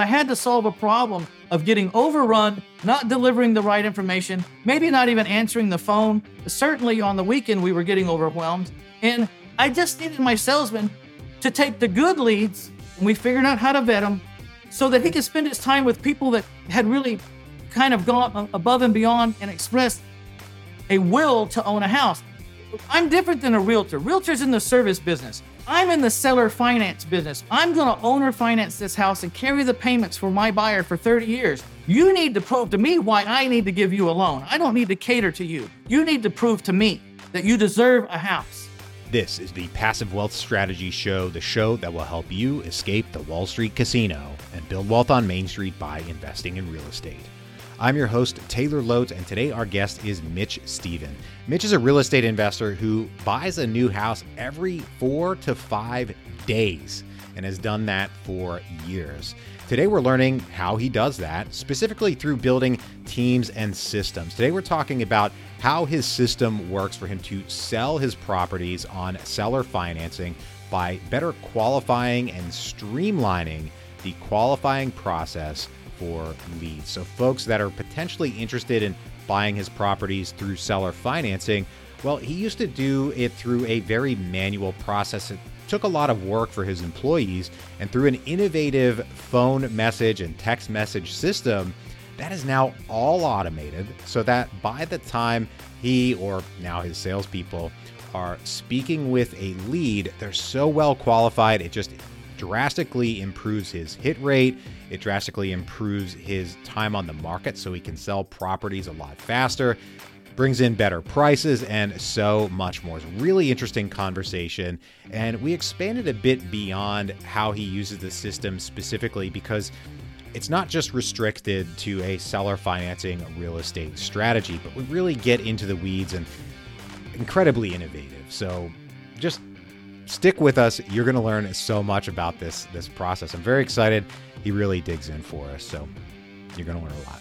I had to solve a problem of getting overrun, not delivering the right information, maybe not even answering the phone. Certainly on the weekend, we were getting overwhelmed. And I just needed my salesman to take the good leads, and we figured out how to vet them so that he could spend his time with people that had really kind of gone above and beyond and expressed a will to own a house. I'm different than a realtor. Realtor's in the service business. I'm in the seller finance business. I'm going to owner finance this house and carry the payments for my buyer for 30 years. You need to prove to me why I need to give you a loan. I don't need to cater to you. You need to prove to me that you deserve a house. This is the Passive Wealth Strategy Show, the show that will help you escape the Wall Street casino and build wealth on Main Street by investing in real estate. I'm your host, Taylor Loht, and today our guest is Mitch Stephen. Mitch is a real estate investor who buys a new house every four to five days and has done that for years. Today, we're learning how he does that, specifically through building teams and systems. Today, we're talking about how his system works for him to sell his properties on seller financing by better qualifying and streamlining the qualifying process for leads. So, folks that are potentially interested in buying his properties through seller financing, well, he used to do it through a very manual process. It took a lot of work for his employees, and through an innovative phone message and text message system, that is now all automated so that by the time he or now his salespeople are speaking with a lead, they're so well qualified, it just drastically improves his hit rate. It drastically improves his time on the market so he can sell properties a lot faster, brings in better prices, and so much more. It's really interesting conversation. And we expanded a bit beyond how he uses the system specifically because it's not just restricted to a seller financing real estate strategy, but we really get into the weeds and incredibly innovative. So just stick with us. You're going to learn so much about this this process. I'm very excited. He really digs in for us, so you're going to learn a lot.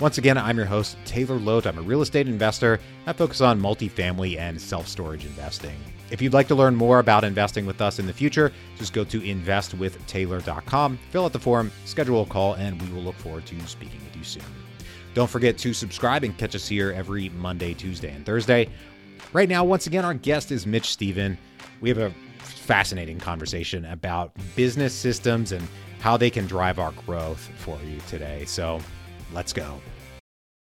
Once again, I'm your host, Taylor Loht. I'm a real estate investor. I focus on multifamily and self storage investing. If you'd like to learn more about investing with us in the future, just go to investwithtaylor.com, fill out the form, schedule a call, and we will look forward to speaking with you soon. Don't forget to subscribe and catch us here every Monday, Tuesday, and Thursday. Right now, once again, our guest is Mitch Stephen we have a fascinating conversation about business systems and how they can drive our growth for you today. So let's go.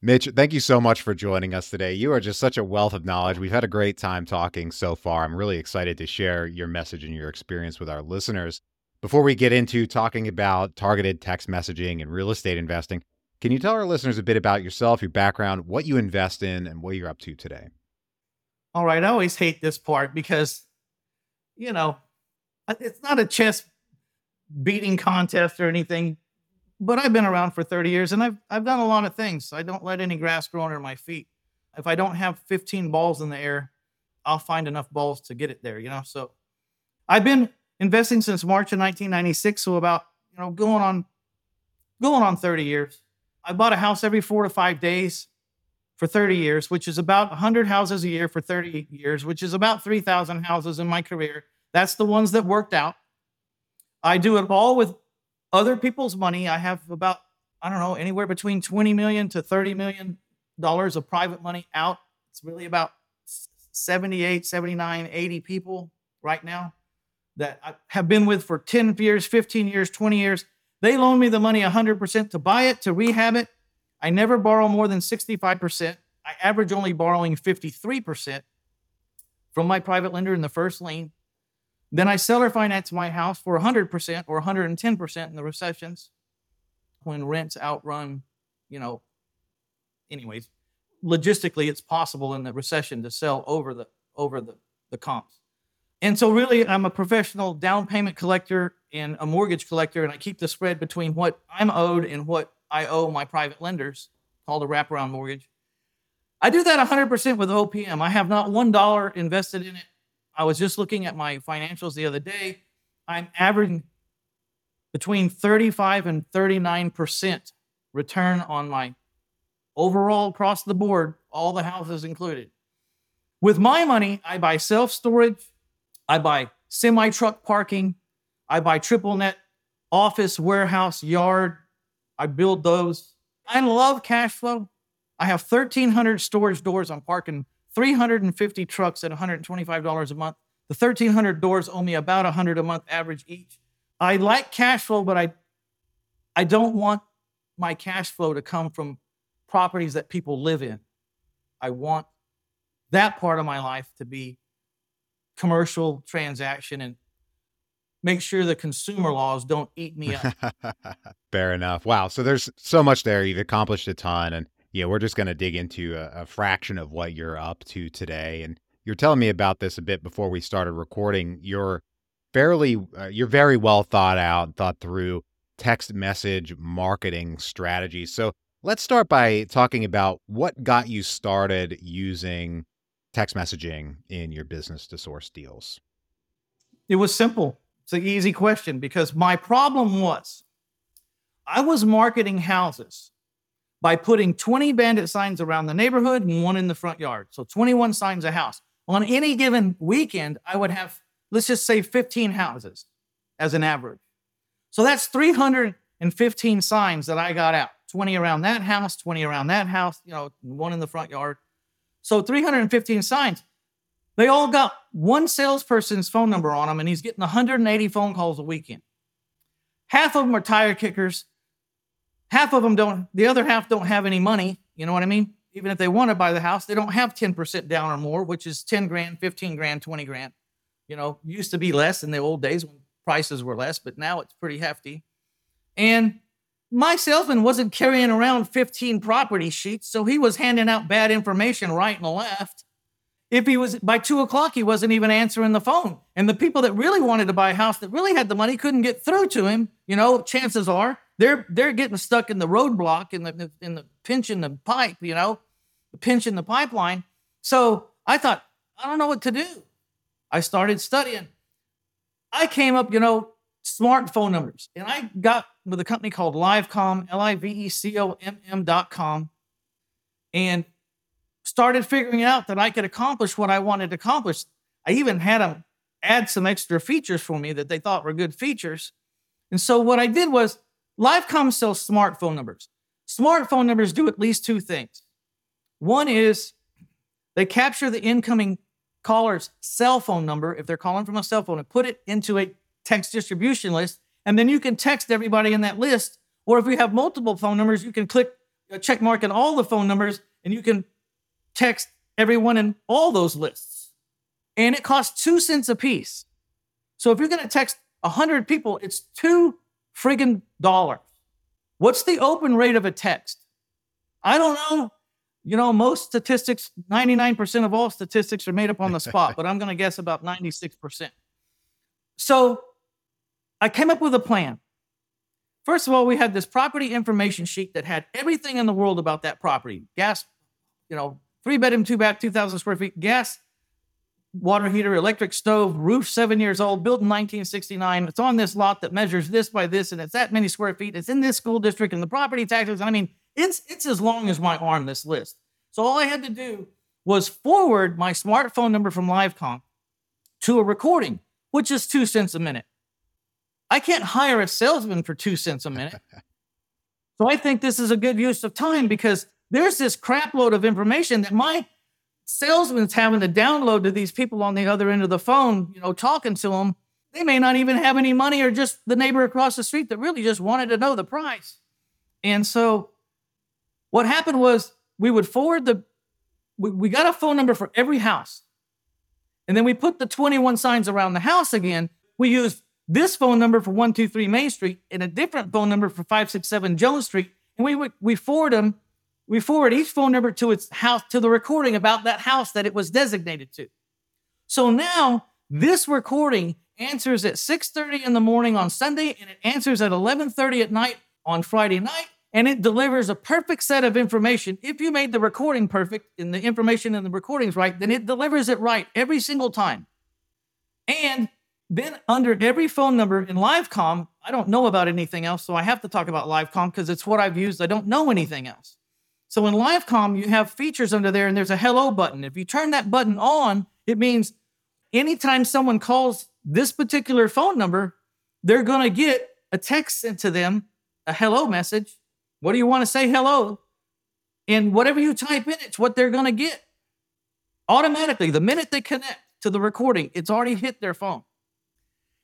Mitch, thank you so much for joining us today. You are just such a wealth of knowledge. We've had a great time talking so far. I'm really excited to share your message and your experience with our listeners. Before we get into talking about targeted text messaging and real estate investing, can you tell our listeners a bit about yourself, your background, what you invest in, and what you're up to today? All right. I always hate this part because you know, it's not a chess beating contest or anything, but I've been around for 30 years and I've I've done a lot of things. I don't let any grass grow under my feet. If I don't have 15 balls in the air, I'll find enough balls to get it there, you know. So I've been investing since March of 1996, so about, you know, going on going on 30 years. I bought a house every 4 to 5 days for 30 years, which is about 100 houses a year for 30 years, which is about 3,000 houses in my career. That's the ones that worked out. I do it all with other people's money. I have about, I don't know, anywhere between 20 million to 30 million dollars of private money out. It's really about 78, 79, 80 people right now that I have been with for 10 years, 15 years, 20 years. They loan me the money 100% to buy it, to rehab it, I never borrow more than 65%. I average only borrowing 53% from my private lender in the first lien. Then I seller finance my house for 100% or 110% in the recessions when rents outrun, you know, anyways, logistically it's possible in the recession to sell over the over the, the comps. And so really I'm a professional down payment collector and a mortgage collector and I keep the spread between what I'm owed and what I owe my private lenders called a wraparound mortgage. I do that 100% with OPM. I have not one dollar invested in it. I was just looking at my financials the other day. I'm averaging between 35 and 39% return on my overall across the board, all the houses included. With my money, I buy self storage, I buy semi truck parking, I buy triple net office, warehouse, yard. I build those. I love cash flow. I have 1,300 storage doors. I'm parking 350 trucks at $125 a month. The 1,300 doors owe me about 100 a month average each. I like cash flow, but I, I don't want my cash flow to come from properties that people live in. I want that part of my life to be commercial transaction and make sure the consumer laws don't eat me up. Fair enough. Wow. So there's so much there. You've accomplished a ton. And yeah, we're just going to dig into a, a, fraction of what you're up to today. And you're telling me about this a bit before we started recording. You're fairly, uh, you're very well thought out, thought through text message marketing strategy. So let's start by talking about what got you started using text messaging in your business to source deals. It was simple. It's an easy question because my problem was I was marketing houses by putting 20 bandit signs around the neighborhood and one in the front yard. So 21 signs a house. On any given weekend, I would have, let's just say 15 houses as an average. So that's 315 signs that I got out 20 around that house, 20 around that house, you know, one in the front yard. So 315 signs. They all got one salesperson's phone number on them, and he's getting 180 phone calls a weekend. Half of them are tire kickers. Half of them don't, the other half don't have any money. You know what I mean? Even if they want to buy the house, they don't have 10% down or more, which is 10 grand, 15 grand, 20 grand. You know, used to be less in the old days when prices were less, but now it's pretty hefty. And my salesman wasn't carrying around 15 property sheets, so he was handing out bad information right and left. If he was by two o'clock, he wasn't even answering the phone. And the people that really wanted to buy a house that really had the money couldn't get through to him. You know, chances are they're they're getting stuck in the roadblock in the in the pinch in the pipe, you know, the pinch in the pipeline. So I thought, I don't know what to do. I started studying. I came up, you know, smartphone numbers, and I got with a company called Livecomm, L I V E C O M M dot com, and started figuring out that I could accomplish what I wanted to accomplish. I even had them add some extra features for me that they thought were good features. And so what I did was Livecomm sells smartphone numbers. Smartphone numbers do at least two things. One is they capture the incoming caller's cell phone number, if they're calling from a cell phone, and put it into a text distribution list. And then you can text everybody in that list. Or if you have multiple phone numbers, you can click a check mark in all the phone numbers and you can text everyone in all those lists. And it costs two cents a piece. So if you're going to text 100 people, it's two friggin' dollars. What's the open rate of a text? I don't know. You know, most statistics, 99% of all statistics are made up on the spot, but I'm going to guess about 96%. So I came up with a plan. First of all, we had this property information sheet that had everything in the world about that property gas, you know, three bedroom, two bath, 2,000 square feet, gas, water heater, electric stove, roof seven years old, built in 1969. It's on this lot that measures this by this, and it's that many square feet. It's in this school district, and the property taxes. I mean, it's it's as long as my arm. This list. So all I had to do was forward my smartphone number from Livecomm to a recording, which is two cents a minute. I can't hire a salesman for two cents a minute. so I think this is a good use of time because there's this crapload of information that my salesman's having to download to these people on the other end of the phone, you know, talking to them. They may not even have any money or just the neighbor across the street that really just wanted to know the price. And so what happened was we would forward the, we, we got a phone number for every house. And then we put the 21 signs around the house again. We used this phone number for 123 Main Street and a different phone number for 567 Jones Street. And we would, we forward them we forward each phone number to its house to the recording about that house that it was designated to. So now this recording answers at 6:30 in the morning on Sunday and it answers at 11:30 at night on Friday night and it delivers a perfect set of information. If you made the recording perfect and the information in the recordings right, then it delivers it right every single time. And then under every phone number in Livecomm, I don't know about anything else, so I have to talk about Livecomm because it's what I've used. I don't know anything else. So in Livecomm, you have features under there, and there's a hello button. If you turn that button on, it means anytime someone calls this particular phone number, they're going to get a text sent to them, a hello message. What do you want to say hello? And whatever you type in, it's what they're going to get automatically. The minute they connect to the recording, it's already hit their phone.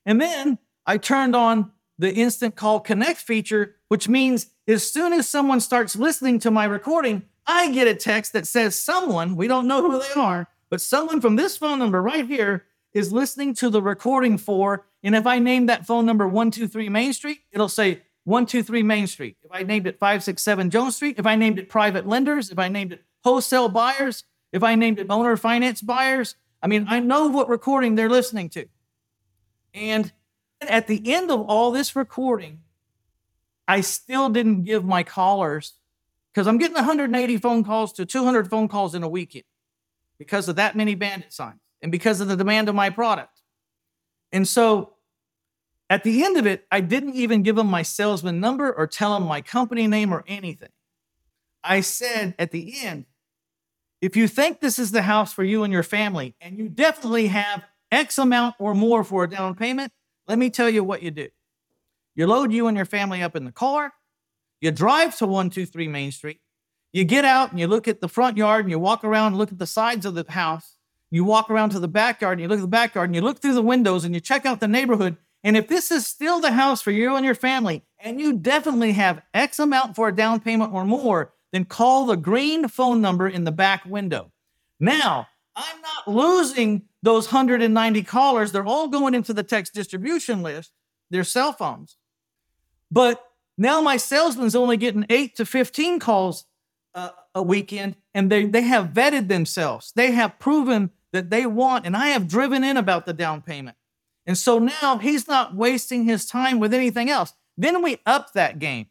And then I turned on the instant call connect feature, which means as soon as someone starts listening to my recording, I get a text that says someone, we don't know who they are, but someone from this phone number right here is listening to the recording for. And if I name that phone number 123 Main Street, it'll say 123 Main Street. If I named it 567 Jones Street, if I named it private lenders, if I named it wholesale buyers, if I named it owner finance buyers, I mean, I know what recording they're listening to. And at the end of all this recording, I still didn't give my callers because I'm getting 180 phone calls to 200 phone calls in a weekend because of that many bandit signs and because of the demand of my product. And so at the end of it, I didn't even give them my salesman number or tell them my company name or anything. I said at the end, if you think this is the house for you and your family, and you definitely have X amount or more for a down payment, let me tell you what you do. You load you and your family up in the car, you drive to 123 Main Street, you get out and you look at the front yard and you walk around and look at the sides of the house. You walk around to the backyard and you look at the backyard and you look through the windows and you check out the neighborhood. And if this is still the house for you and your family, and you definitely have X amount for a down payment or more, then call the green phone number in the back window. Now, I'm not losing those 190 callers. They're all going into the text distribution list, their cell phones. But now my salesman's only getting eight to 15 calls uh, a weekend, and they, they have vetted themselves. They have proven that they want, and I have driven in about the down payment. And so now he's not wasting his time with anything else. Then we up that game.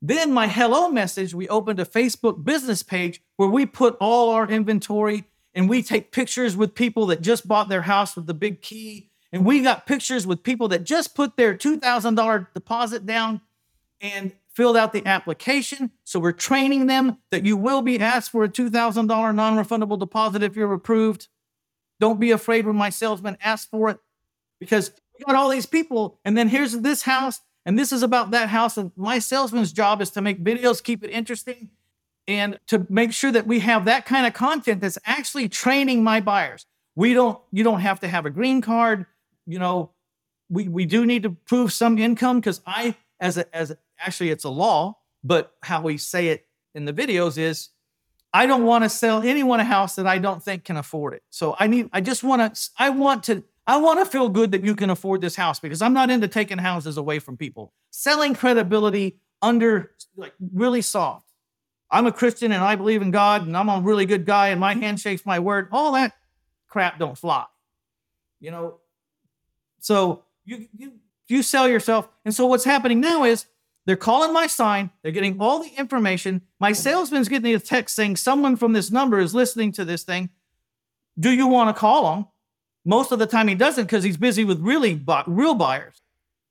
Then my hello message, we opened a Facebook business page where we put all our inventory and we take pictures with people that just bought their house with the big key. And we got pictures with people that just put their $2,000 deposit down and filled out the application. So we're training them that you will be asked for a $2,000 non refundable deposit if you're approved. Don't be afraid when my salesman asks for it because we got all these people. And then here's this house and this is about that house. And my salesman's job is to make videos, keep it interesting, and to make sure that we have that kind of content that's actually training my buyers. We don't, you don't have to have a green card. You know, we, we do need to prove some income because I, as a, as a, actually it's a law, but how we say it in the videos is I don't want to sell anyone a house that I don't think can afford it. So I need, I just want to, I want to I want to feel good that you can afford this house because I'm not into taking houses away from people. Selling credibility under like really soft. I'm a Christian and I believe in God and I'm a really good guy and my handshake's my word. All that crap don't fly. You know, so you you you sell yourself. And so what's happening now is they're calling my sign, they're getting all the information. My salesman's getting a text saying someone from this number is listening to this thing. Do you want to call them? Most of the time he doesn't because he's busy with really bu- real buyers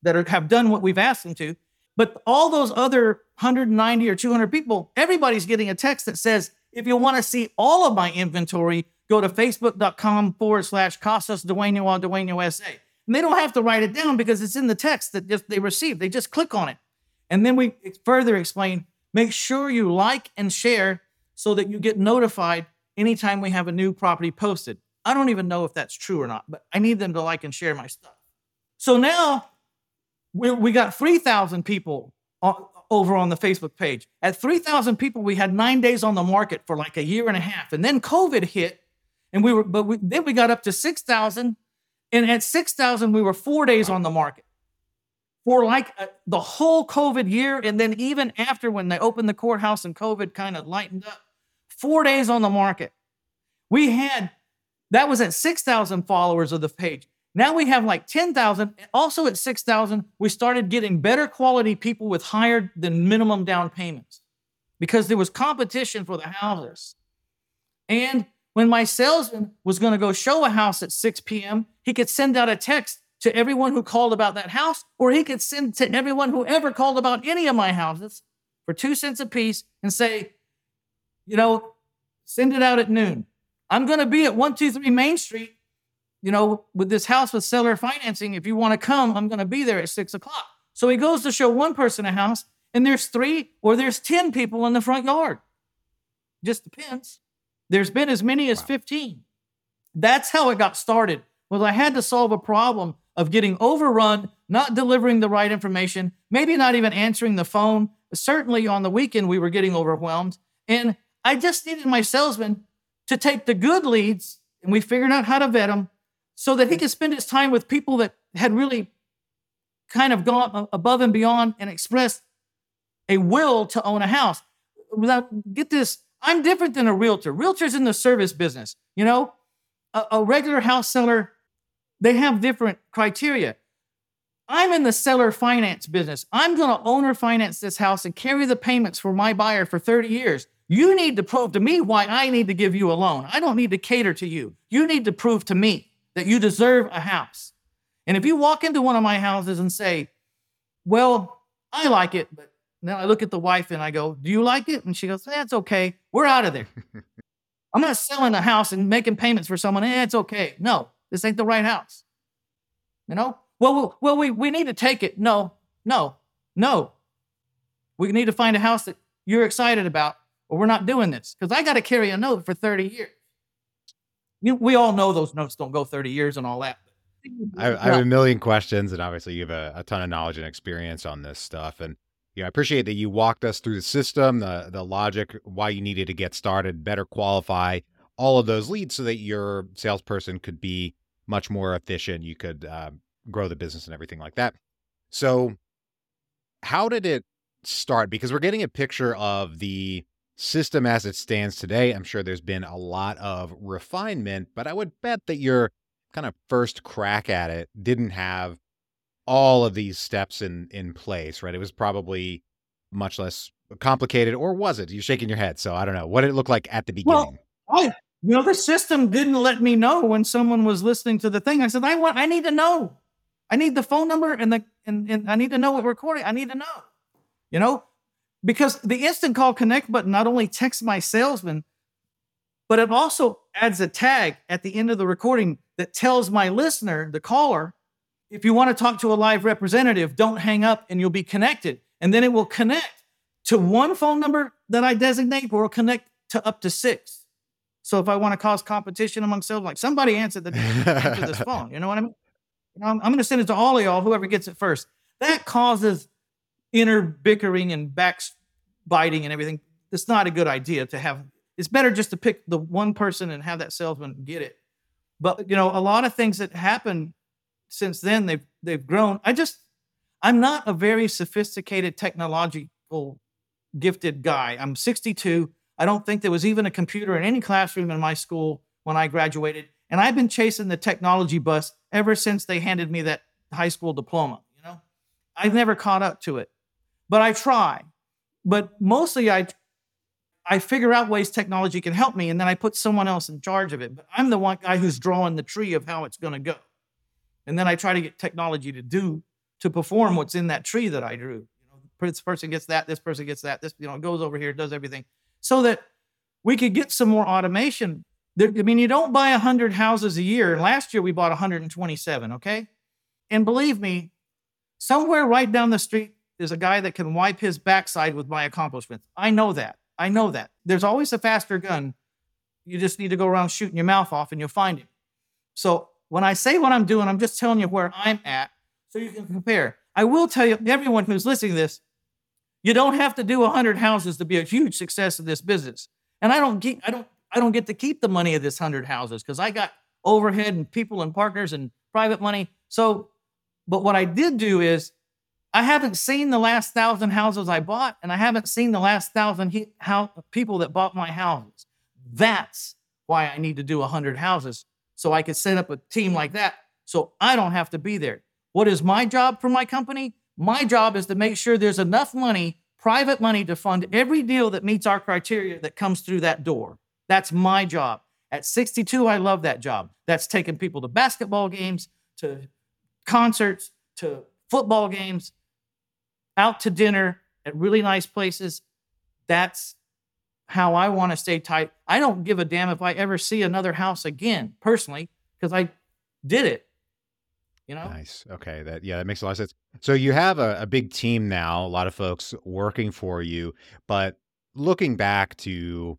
that are, have done what we've asked them to. But all those other 190 or 200 people, everybody's getting a text that says, if you want to see all of my inventory, go to facebook.com forward slash Casas Dueño Dueño SA. And they don't have to write it down because it's in the text that just they receive. They just click on it. And then we further explain make sure you like and share so that you get notified anytime we have a new property posted. I don't even know if that's true or not, but I need them to like and share my stuff. So now we, we got 3,000 people over on the Facebook page. At 3,000 people, we had nine days on the market for like a year and a half. And then COVID hit, and we were, but we, then we got up to 6,000. And at 6,000, we were four days on the market for like a, uh, the whole COVID year. And then even after when they opened the courthouse and COVID kind of lightened up, four days on the market. We had that was at 6,000 followers of the page. Now we have like 10,000. Also at 6,000, we started getting better quality people with higher than minimum down payments because there was competition for the houses. And when my salesman was going to go show a house at 6 p.m., he could send out a text to everyone who called about that house, or he could send to everyone who ever called about any of my houses for two cents a piece and say, you know, send it out at noon. I'm going to be at 123 Main Street, you know, with this house with seller financing. If you want to come, I'm going to be there at six o'clock. So he goes to show one person a house, and there's three or there's 10 people in the front yard. Just depends. There's been as many as 15. That's how it got started. Was I had to solve a problem of getting overrun, not delivering the right information, maybe not even answering the phone. Certainly on the weekend, we were getting overwhelmed. And I just needed my salesman to take the good leads, and we figured out how to vet them so that he could spend his time with people that had really kind of gone above and beyond and expressed a will to own a house. Without get this, I'm different than a realtor. Realtors in the service business, you know, a, a regular house seller, they have different criteria. I'm in the seller finance business. I'm going to owner finance this house and carry the payments for my buyer for 30 years. You need to prove to me why I need to give you a loan. I don't need to cater to you. You need to prove to me that you deserve a house. And if you walk into one of my houses and say, Well, I like it, but then I look at the wife and I go, Do you like it? And she goes, That's okay. We're out of there. I'm not selling a house and making payments for someone. Eh, it's okay. No, this ain't the right house. You know? Well, well, we, we need to take it. No, no, no. We need to find a house that you're excited about, or we're not doing this. Because I got to carry a note for 30 years. You, we all know those notes don't go 30 years and all that. I, I, have a million questions, and obviously you have a, a, ton of knowledge and experience on this stuff. And you know, I appreciate that you walked us through the system, the the logic, why you needed to get started, better qualify all of those leads, so that your salesperson could be much more efficient. You could uh, grow the business and everything like that. So, how did it start? Because we're getting a picture of the system as it stands today. I'm sure there's been a lot of refinement, but I would bet that your kind of first crack at it didn't have all of these steps in in place, right? It was probably much less complicated, or was it? You're shaking your head, so I don't know. What did it look like at the beginning? Well, I, you know, the system didn't let me know when someone was listening to the thing. I said, I want, I need to know. I need the phone number and the and, and I need to know what recording. I need to know. You know, because the instant call connect button not only texts my salesman, but it also adds a tag at the end of the recording that tells my listener, the caller, if you want to talk to a live representative, don't hang up and you'll be connected. And then it will connect to one phone number that I designate, or it'll connect to up to six. So if I want to cause competition among sales, like somebody answer the answer this phone, you know what I mean? I'm, I'm going to send it to all of y'all, whoever gets it first. That causes inner bickering and backbiting and everything. It's not a good idea to have. It's better just to pick the one person and have that salesman get it. But you know, a lot of things that happen since then they've they've grown. I just I'm not a very sophisticated technological gifted guy. I'm 62. I don't think there was even a computer in any classroom in my school when I graduated. And I've been chasing the technology bus ever since they handed me that high school diploma. You know, I've never caught up to it, but I try. But mostly, I I figure out ways technology can help me, and then I put someone else in charge of it. But I'm the one guy who's drawing the tree of how it's going to go. And then I try to get technology to do to perform what's in that tree that I drew. You know, this person gets that, this person gets that, this you know goes over here, does everything, so that we could get some more automation. There, I mean, you don't buy hundred houses a year. Last year we bought 127. Okay, and believe me, somewhere right down the street is a guy that can wipe his backside with my accomplishments. I know that. I know that. There's always a faster gun. You just need to go around shooting your mouth off and you'll find him. So when I say what I'm doing, I'm just telling you where I'm at so you can compare. I will tell you, everyone who's listening to this, you don't have to do 100 houses to be a huge success in this business. And I don't get, I don't, I don't get to keep the money of this 100 houses because I got overhead and people and partners and private money. So, but what I did do is I haven't seen the last thousand houses I bought, and I haven't seen the last thousand he, how, people that bought my houses. That's why I need to do 100 houses so I could set up a team like that so I don't have to be there. What is my job for my company? My job is to make sure there's enough money, private money, to fund every deal that meets our criteria that comes through that door. That's my job. At 62, I love that job. That's taking people to basketball games, to concerts, to football games, out to dinner at really nice places. That's how I want to stay tight. I don't give a damn if I ever see another house again, personally, because I did it. You know? Nice. Okay. That yeah, that makes a lot of sense. So you have a, a big team now, a lot of folks working for you, but looking back to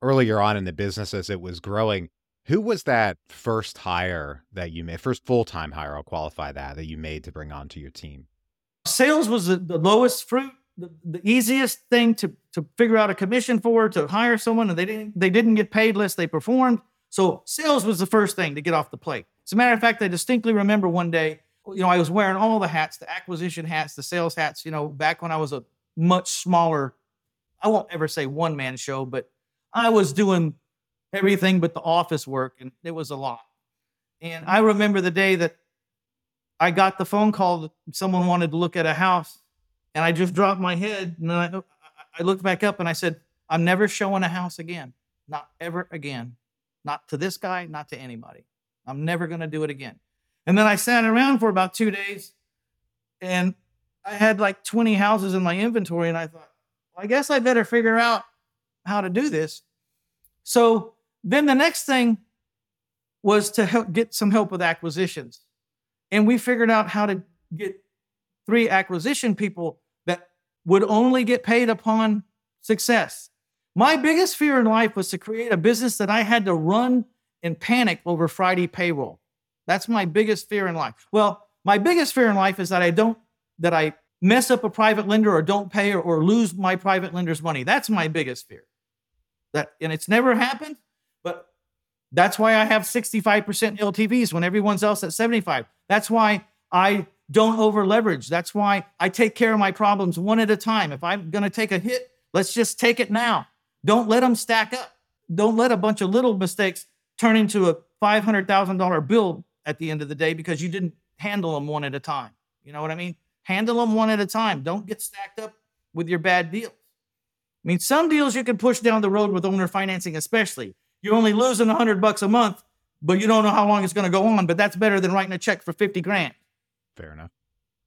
earlier on in the business as it was growing, who was that first hire that you made, first full time hire? I'll qualify that that you made to bring onto your team. Sales was the, the lowest fruit, the, the easiest thing to to figure out a commission for, to hire someone, and they didn't they didn't get paid unless they performed. So sales was the first thing to get off the plate. As a matter of fact, I distinctly remember one day, you know, I was wearing all the hats, the acquisition hats, the sales hats, you know, back when I was a much smaller, I won't ever say one man show, but I was doing everything but the office work, and it was a lot. And I remember the day that I got the phone call someone wanted to look at a house, and I just dropped my head, and oh, I, I looked back up and I said, I'm never showing a house again. Not ever again. Not to this guy, not to anybody. I'm never going to do it again. And then I sat around for about two days and I had like 20 houses in my inventory. And I thought, well, I guess I better figure out how to do this. So then the next thing was to help get some help with acquisitions. And we figured out how to get three acquisition people that would only get paid upon success. My biggest fear in life was to create a business that I had to run and panic over Friday payroll. That's my biggest fear in life. Well, my biggest fear in life is that I don't that I mess up a private lender or don't pay or, or lose my private lender's money. That's my biggest fear. That and it's never happened, but that's why I have 65% LTVs when everyone's else at 75. That's why I don't over leverage. That's why I take care of my problems one at a time. If I'm going to take a hit, let's just take it now. Don't let them stack up. Don't let a bunch of little mistakes turn into a $500,000 bill at the end of the day because you didn't handle them one at a time. You know what I mean? Handle them one at a time. Don't get stacked up with your bad deals. I mean, some deals you can push down the road with owner financing, especially. You're only losing 100 bucks a month, but you don't know how long it's going to go on. But that's better than writing a check for 50 grand. Fair enough.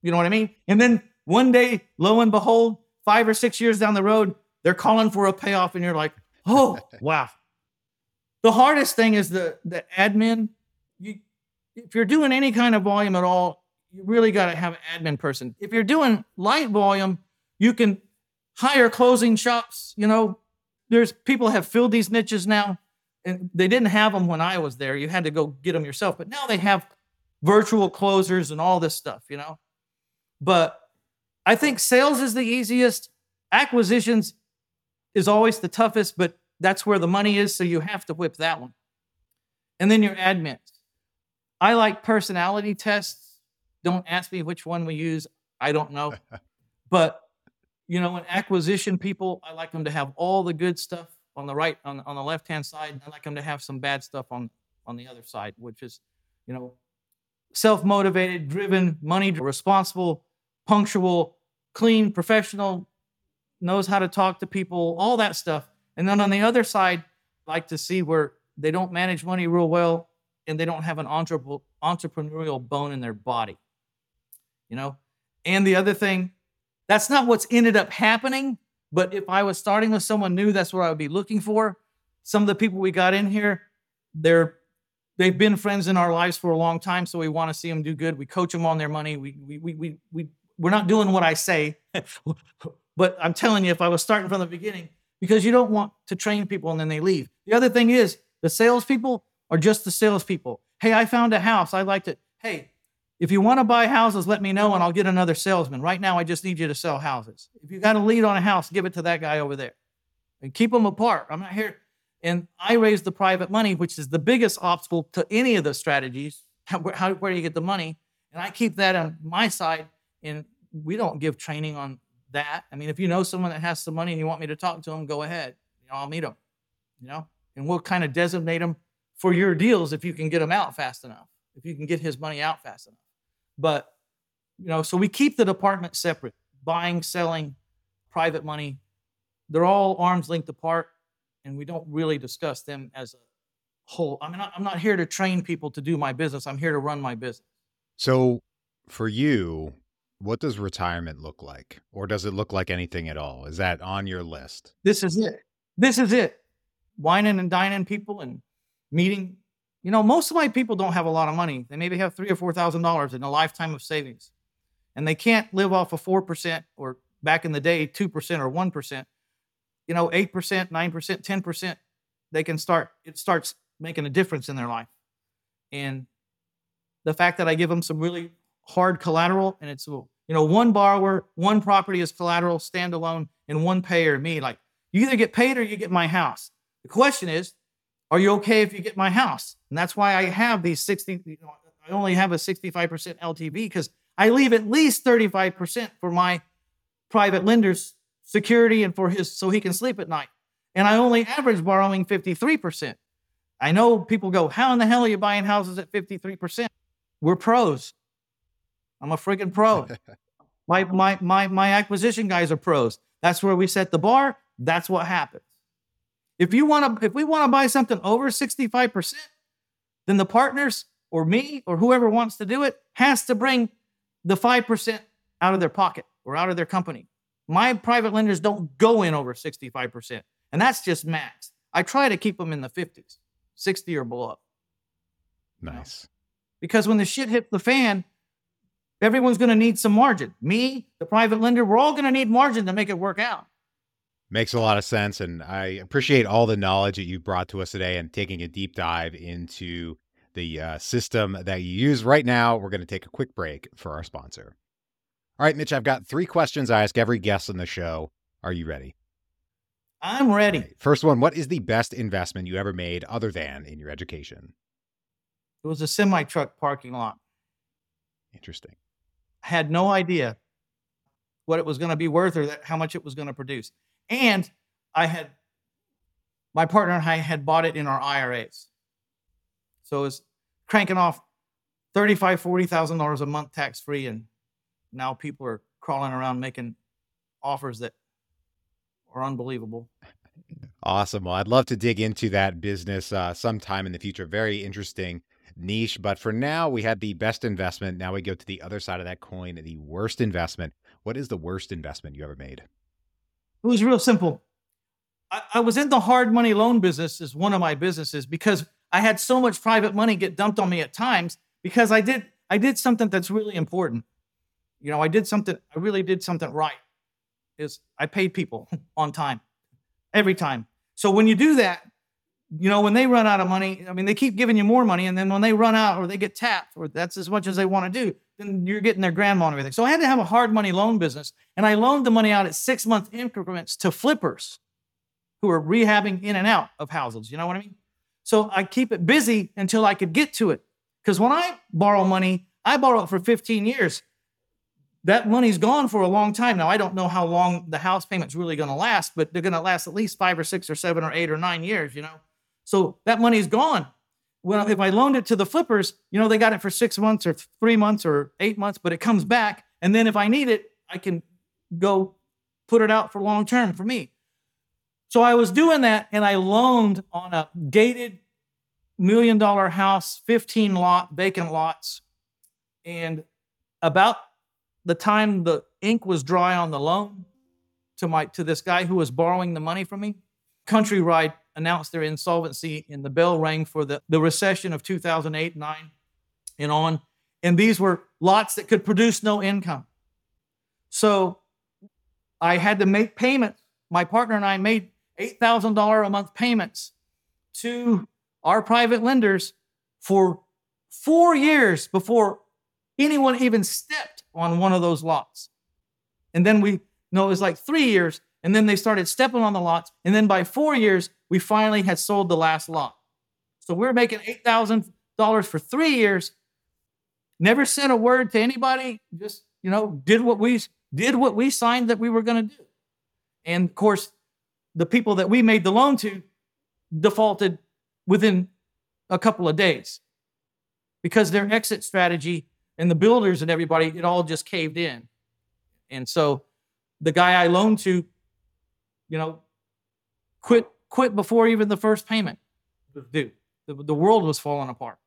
You know what I mean? And then one day, lo and behold, five or six years down the road, they're calling for a payoff, and you're like, oh, wow. The hardest thing is the the admin. You, if you're doing any kind of volume at all, you really got to have an admin person. If you're doing light volume, you can hire closing shops. You know, there's people have filled these niches now, they didn't have them when I was there. You had to go get them yourself, but now they have virtual closers and all this stuff. You know, but I think sales is the easiest. Acquisitions is always the toughest, but that's where the money is, so you have to whip that one. And then your admins. I like personality tests. Don't ask me which one we use. I don't know. but you know, in acquisition people, I like them to have all the good stuff on the right on, on the left hand side. I like them to have some bad stuff on on the other side, which is, you know, self-motivated, driven, money responsible, punctual, clean, professional, knows how to talk to people, all that stuff. And then on the other side, like to see where they don't manage money real well and they don't have an entrepreneurial bone in their body. You know? And the other thing, that's not what's ended up happening, but if I was starting with someone new, that's what I would be looking for. Some of the people we got in here, they're they've been friends in our lives for a long time, so we want to see them do good. We coach them on their money. We we we we, we we're not doing what I say, but I'm telling you, if I was starting from the beginning, because you don't want to train people and then they leave. The other thing is the salespeople are just the salespeople. Hey, I found a house. I liked it. Hey, if you want to buy houses, let me know and I'll get another salesman. Right now, I just need you to sell houses. If you got a lead on a house, give it to that guy over there and keep them apart. I'm not here. And I raise the private money, which is the biggest obstacle to any of the strategies. How, how, where do you get the money? And I keep that on my side. And we don't give training on that. I mean, if you know someone that has some money and you want me to talk to them, go ahead. You know, I'll meet them. You know, and we'll kind of designate them for your deals if you can get them out fast enough. If you can get his money out fast enough. But you know, so we keep the department separate. Buying, selling, private money, they're all arms length apart, and we don't really discuss them as a whole. I mean, I'm not here to train people to do my business. I'm here to run my business. So, for you, what does retirement look like? Or does it look like anything at all? Is that on your list? This is it. This is it. Whining and dining people and meeting, you know, most of my people don't have a lot of money. They maybe have three or four thousand dollars in a lifetime of savings, and they can't live off of four percent or back in the day two percent or one percent. You know, eight percent, nine percent, ten percent. They can start. It starts making a difference in their life, and the fact that I give them some really hard collateral, and it's you know one borrower, one property is collateral, standalone, and one payer me. Like you either get paid or you get my house. The question is, are you okay if you get my house? And that's why I have these 60, you know, I only have a 65% LTV because I leave at least 35% for my private lender's security and for his so he can sleep at night. And I only average borrowing 53%. I know people go, How in the hell are you buying houses at 53%? We're pros. I'm a freaking pro. my, my, my, my acquisition guys are pros. That's where we set the bar. That's what happens. If you want to, if we want to buy something over 65%, then the partners or me or whoever wants to do it has to bring the 5% out of their pocket or out of their company. My private lenders don't go in over 65%. And that's just max. I try to keep them in the 50s, 60 or below. Nice. Because when the shit hits the fan, everyone's going to need some margin. Me, the private lender, we're all going to need margin to make it work out. Makes a lot of sense. And I appreciate all the knowledge that you brought to us today and taking a deep dive into the uh, system that you use right now. We're going to take a quick break for our sponsor. All right, Mitch, I've got three questions I ask every guest on the show. Are you ready? I'm ready. Right. First one What is the best investment you ever made other than in your education? It was a semi truck parking lot. Interesting. I had no idea what it was going to be worth or that, how much it was going to produce. And I had, my partner and I had bought it in our IRAs. So it was cranking off thirty-five, forty thousand dollars a month tax free, and now people are crawling around making offers that are unbelievable. Awesome. Well, I'd love to dig into that business uh, sometime in the future. Very interesting niche. But for now, we had the best investment. Now we go to the other side of that coin, the worst investment. What is the worst investment you ever made? It was real simple. I, I was in the hard money loan business as one of my businesses because I had so much private money get dumped on me at times because I did I did something that's really important. You know, I did something I really did something right. Is I paid people on time. Every time. So when you do that, you know, when they run out of money, I mean, they keep giving you more money, and then when they run out or they get tapped, or that's as much as they want to do, then you're getting their grandma and everything. So I had to have a hard money loan business, and I loaned the money out at six month increments to flippers who are rehabbing in and out of houses. You know what I mean? So I keep it busy until I could get to it. Because when I borrow money, I borrow it for 15 years. That money's gone for a long time. Now, I don't know how long the house payment's really going to last, but they're going to last at least five or six or seven or eight or nine years, you know? So that money's gone. Well, if I loaned it to the flippers, you know, they got it for six months or three months or eight months, but it comes back. And then if I need it, I can go put it out for long term for me. So I was doing that and I loaned on a gated million dollar house, 15 lot, vacant lots. And about the time the ink was dry on the loan to my to this guy who was borrowing the money from me, Countrywide announced their insolvency and the bell rang for the, the recession of 2008 9 and on. And these were lots that could produce no income. So I had to make payments. My partner and I made $8,000 a month payments to our private lenders for four years before anyone even stepped on one of those lots. And then we, no, it was like three years and then they started stepping on the lots. And then by four years, we finally had sold the last lot. So we are making $8,000 for three years. Never sent a word to anybody. Just, you know, did what we did what we signed that we were going to do. And of course, the people that we made the loan to defaulted within a couple of days because their exit strategy and the builders and everybody, it all just caved in. And so the guy I loaned to you know, quit quit before even the first payment was due. The, the world was falling apart.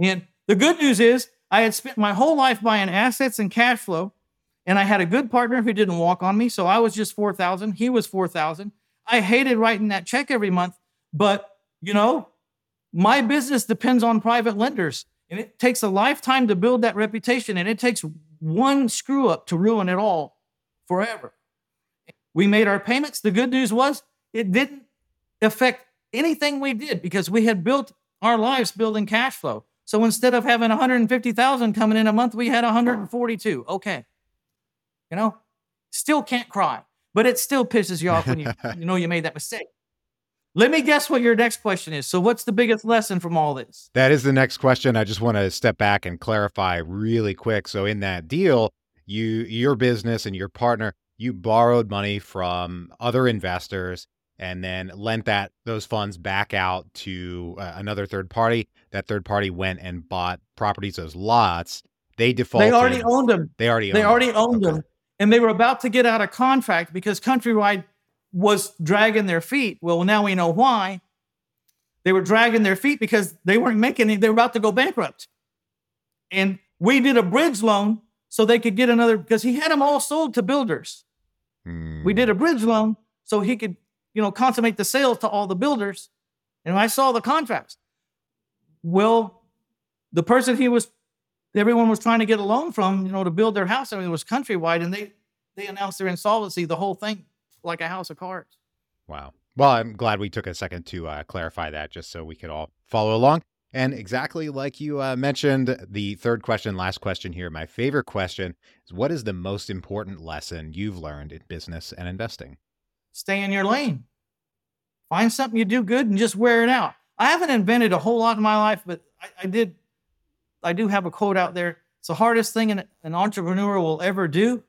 And the good news is I had spent my whole life buying assets and cash flow, and I had a good partner who didn't walk on me. So I was just 4,000. He was 4,000. I hated writing that check every month, but you know, My business depends on private lenders, and it takes a lifetime to build that reputation, and it takes one screw up to ruin it all forever. We made our payments. The good news was it didn't affect anything we did because we had built our lives building cash flow. So instead of having 150,000 coming in a month, we had 142. Okay. You know, still can't cry, but it still pisses you off when you, you know you made that mistake. Let me guess what your next question is. So, what's the biggest lesson from all this? That is the next question. I just want to step back and clarify really quick. So, in that deal, you, your business and your partner, you borrowed money from other investors and then lent that those funds back out to uh, another third party. That third party went and bought properties, those lots. They defaulted. They already owned them. They already. They owned already them. owned Okay. them, and they were about to get out of contract because Countrywide was dragging their feet. Well, now we know why. They were dragging their feet because they weren't making it. They were about to go bankrupt, and we did a bridge loan so they could get another because he had them all sold to builders. We Hmm. did a bridge loan so he could, you know, consummate the sale to all the builders. And I saw the contracts. Well, the person he was, everyone was trying to get a loan from, you know, to build their house, I mean, it was countrywide, and they they announced their insolvency, the whole thing, like a house of cards. Wow. Well, I'm glad we took a second to uh, clarify that just so we could all follow along. And exactly like you uh, mentioned, the third question, last question here, my favorite question is what is the most important lesson you've learned in business and investing? Stay in your lane. Find something you do good and just wear it out. I haven't invented a whole lot in my life, but I, I did. I do have a quote out there. It's the hardest thing an, an entrepreneur will ever do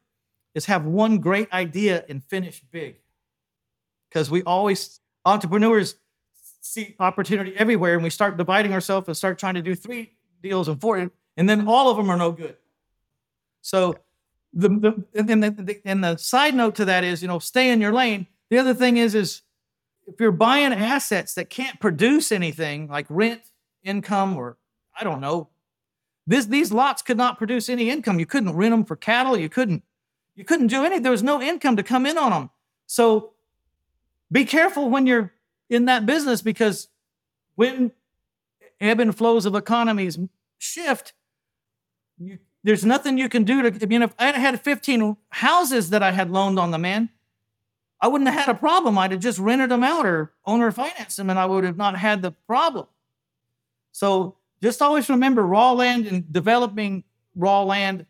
is have one great idea and finish big. Because we always entrepreneurs see opportunity everywhere, and we start dividing ourselves and start trying to do three deals and four, and then all of them are no good. So the, the and the, and the side note to that is you know stay in your lane. The other thing is is if you're buying assets that can't produce anything like rent income or I don't know, this these lots could not produce any income. You couldn't rent them for cattle. You couldn't you couldn't do anything. There was no income to come in on them. So be careful when you're in that business because when ebb and flows of economies shift, you, there's nothing you can do to. I mean, if I had 15 houses that I had loaned on the man, I wouldn't have had a problem. I'd have just rented them out or owner financed them, and I would have not had the problem. So just always remember, raw land and developing raw land,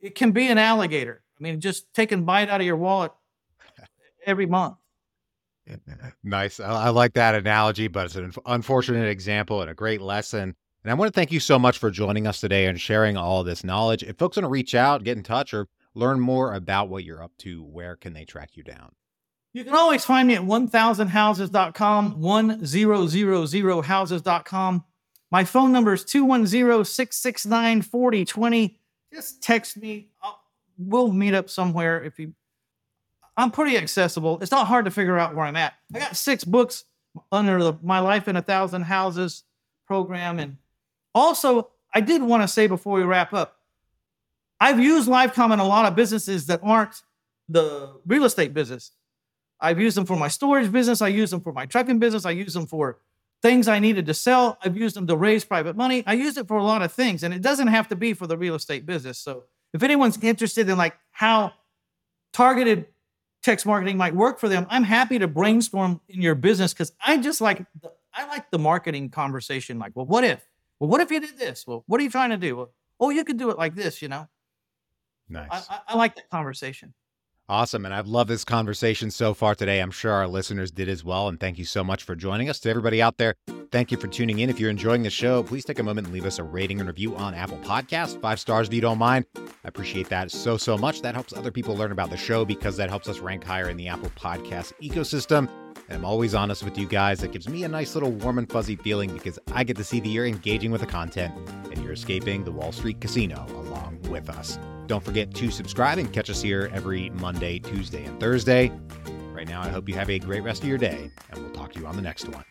it can be an alligator. I mean, just taking bite out of your wallet every month. Nice. I, I like that analogy, but it's an unfortunate example and a great lesson. And I want to thank you so much for joining us today and sharing all this knowledge. If folks want to reach out, get in touch, or learn more about what you're up to, where can they track you down? You can always find me at 1000houses.com, 1000houses.com. My phone number is 210 669 4020. Just text me. I'll, we'll meet up somewhere if you. I'm pretty accessible. It's not hard to figure out where I'm at. I got six books under the My Life in a Thousand Houses program. And also, I did want to say before we wrap up, I've used Livecomm in a lot of businesses that aren't the real estate business. I've used them for my storage business. I use them for my trucking business. I use them for things I needed to sell. I've used them to raise private money. I use it for a lot of things, and it doesn't have to be for the real estate business. So if anyone's interested in like how targeted text marketing might work for them, I'm happy to brainstorm in your business because I just like the, I like the marketing conversation. Like, well, what if? Well, what if you did this? Well, what are you trying to do? Well, oh, you could do it like this. You know, Nice. I, I, I like that conversation. Awesome. And I've loved this conversation so far today. I'm sure our listeners did as well. And thank you so much for joining us. To everybody out there, thank you for tuning in. If you're enjoying the show, please take a moment and leave us a rating and review on Apple Podcasts. Five stars if you don't mind. I appreciate that so, so much. That helps other people learn about the show because that helps us rank higher in the Apple Podcast ecosystem. I'm always honest with you guys. It gives me a nice little warm and fuzzy feeling because I get to see that you're engaging with the content and you're escaping the Wall Street casino along with us. Don't forget to subscribe and catch us here every Monday, Tuesday, and Thursday. Right now, I hope you have a great rest of your day, and we'll talk to you on the next one.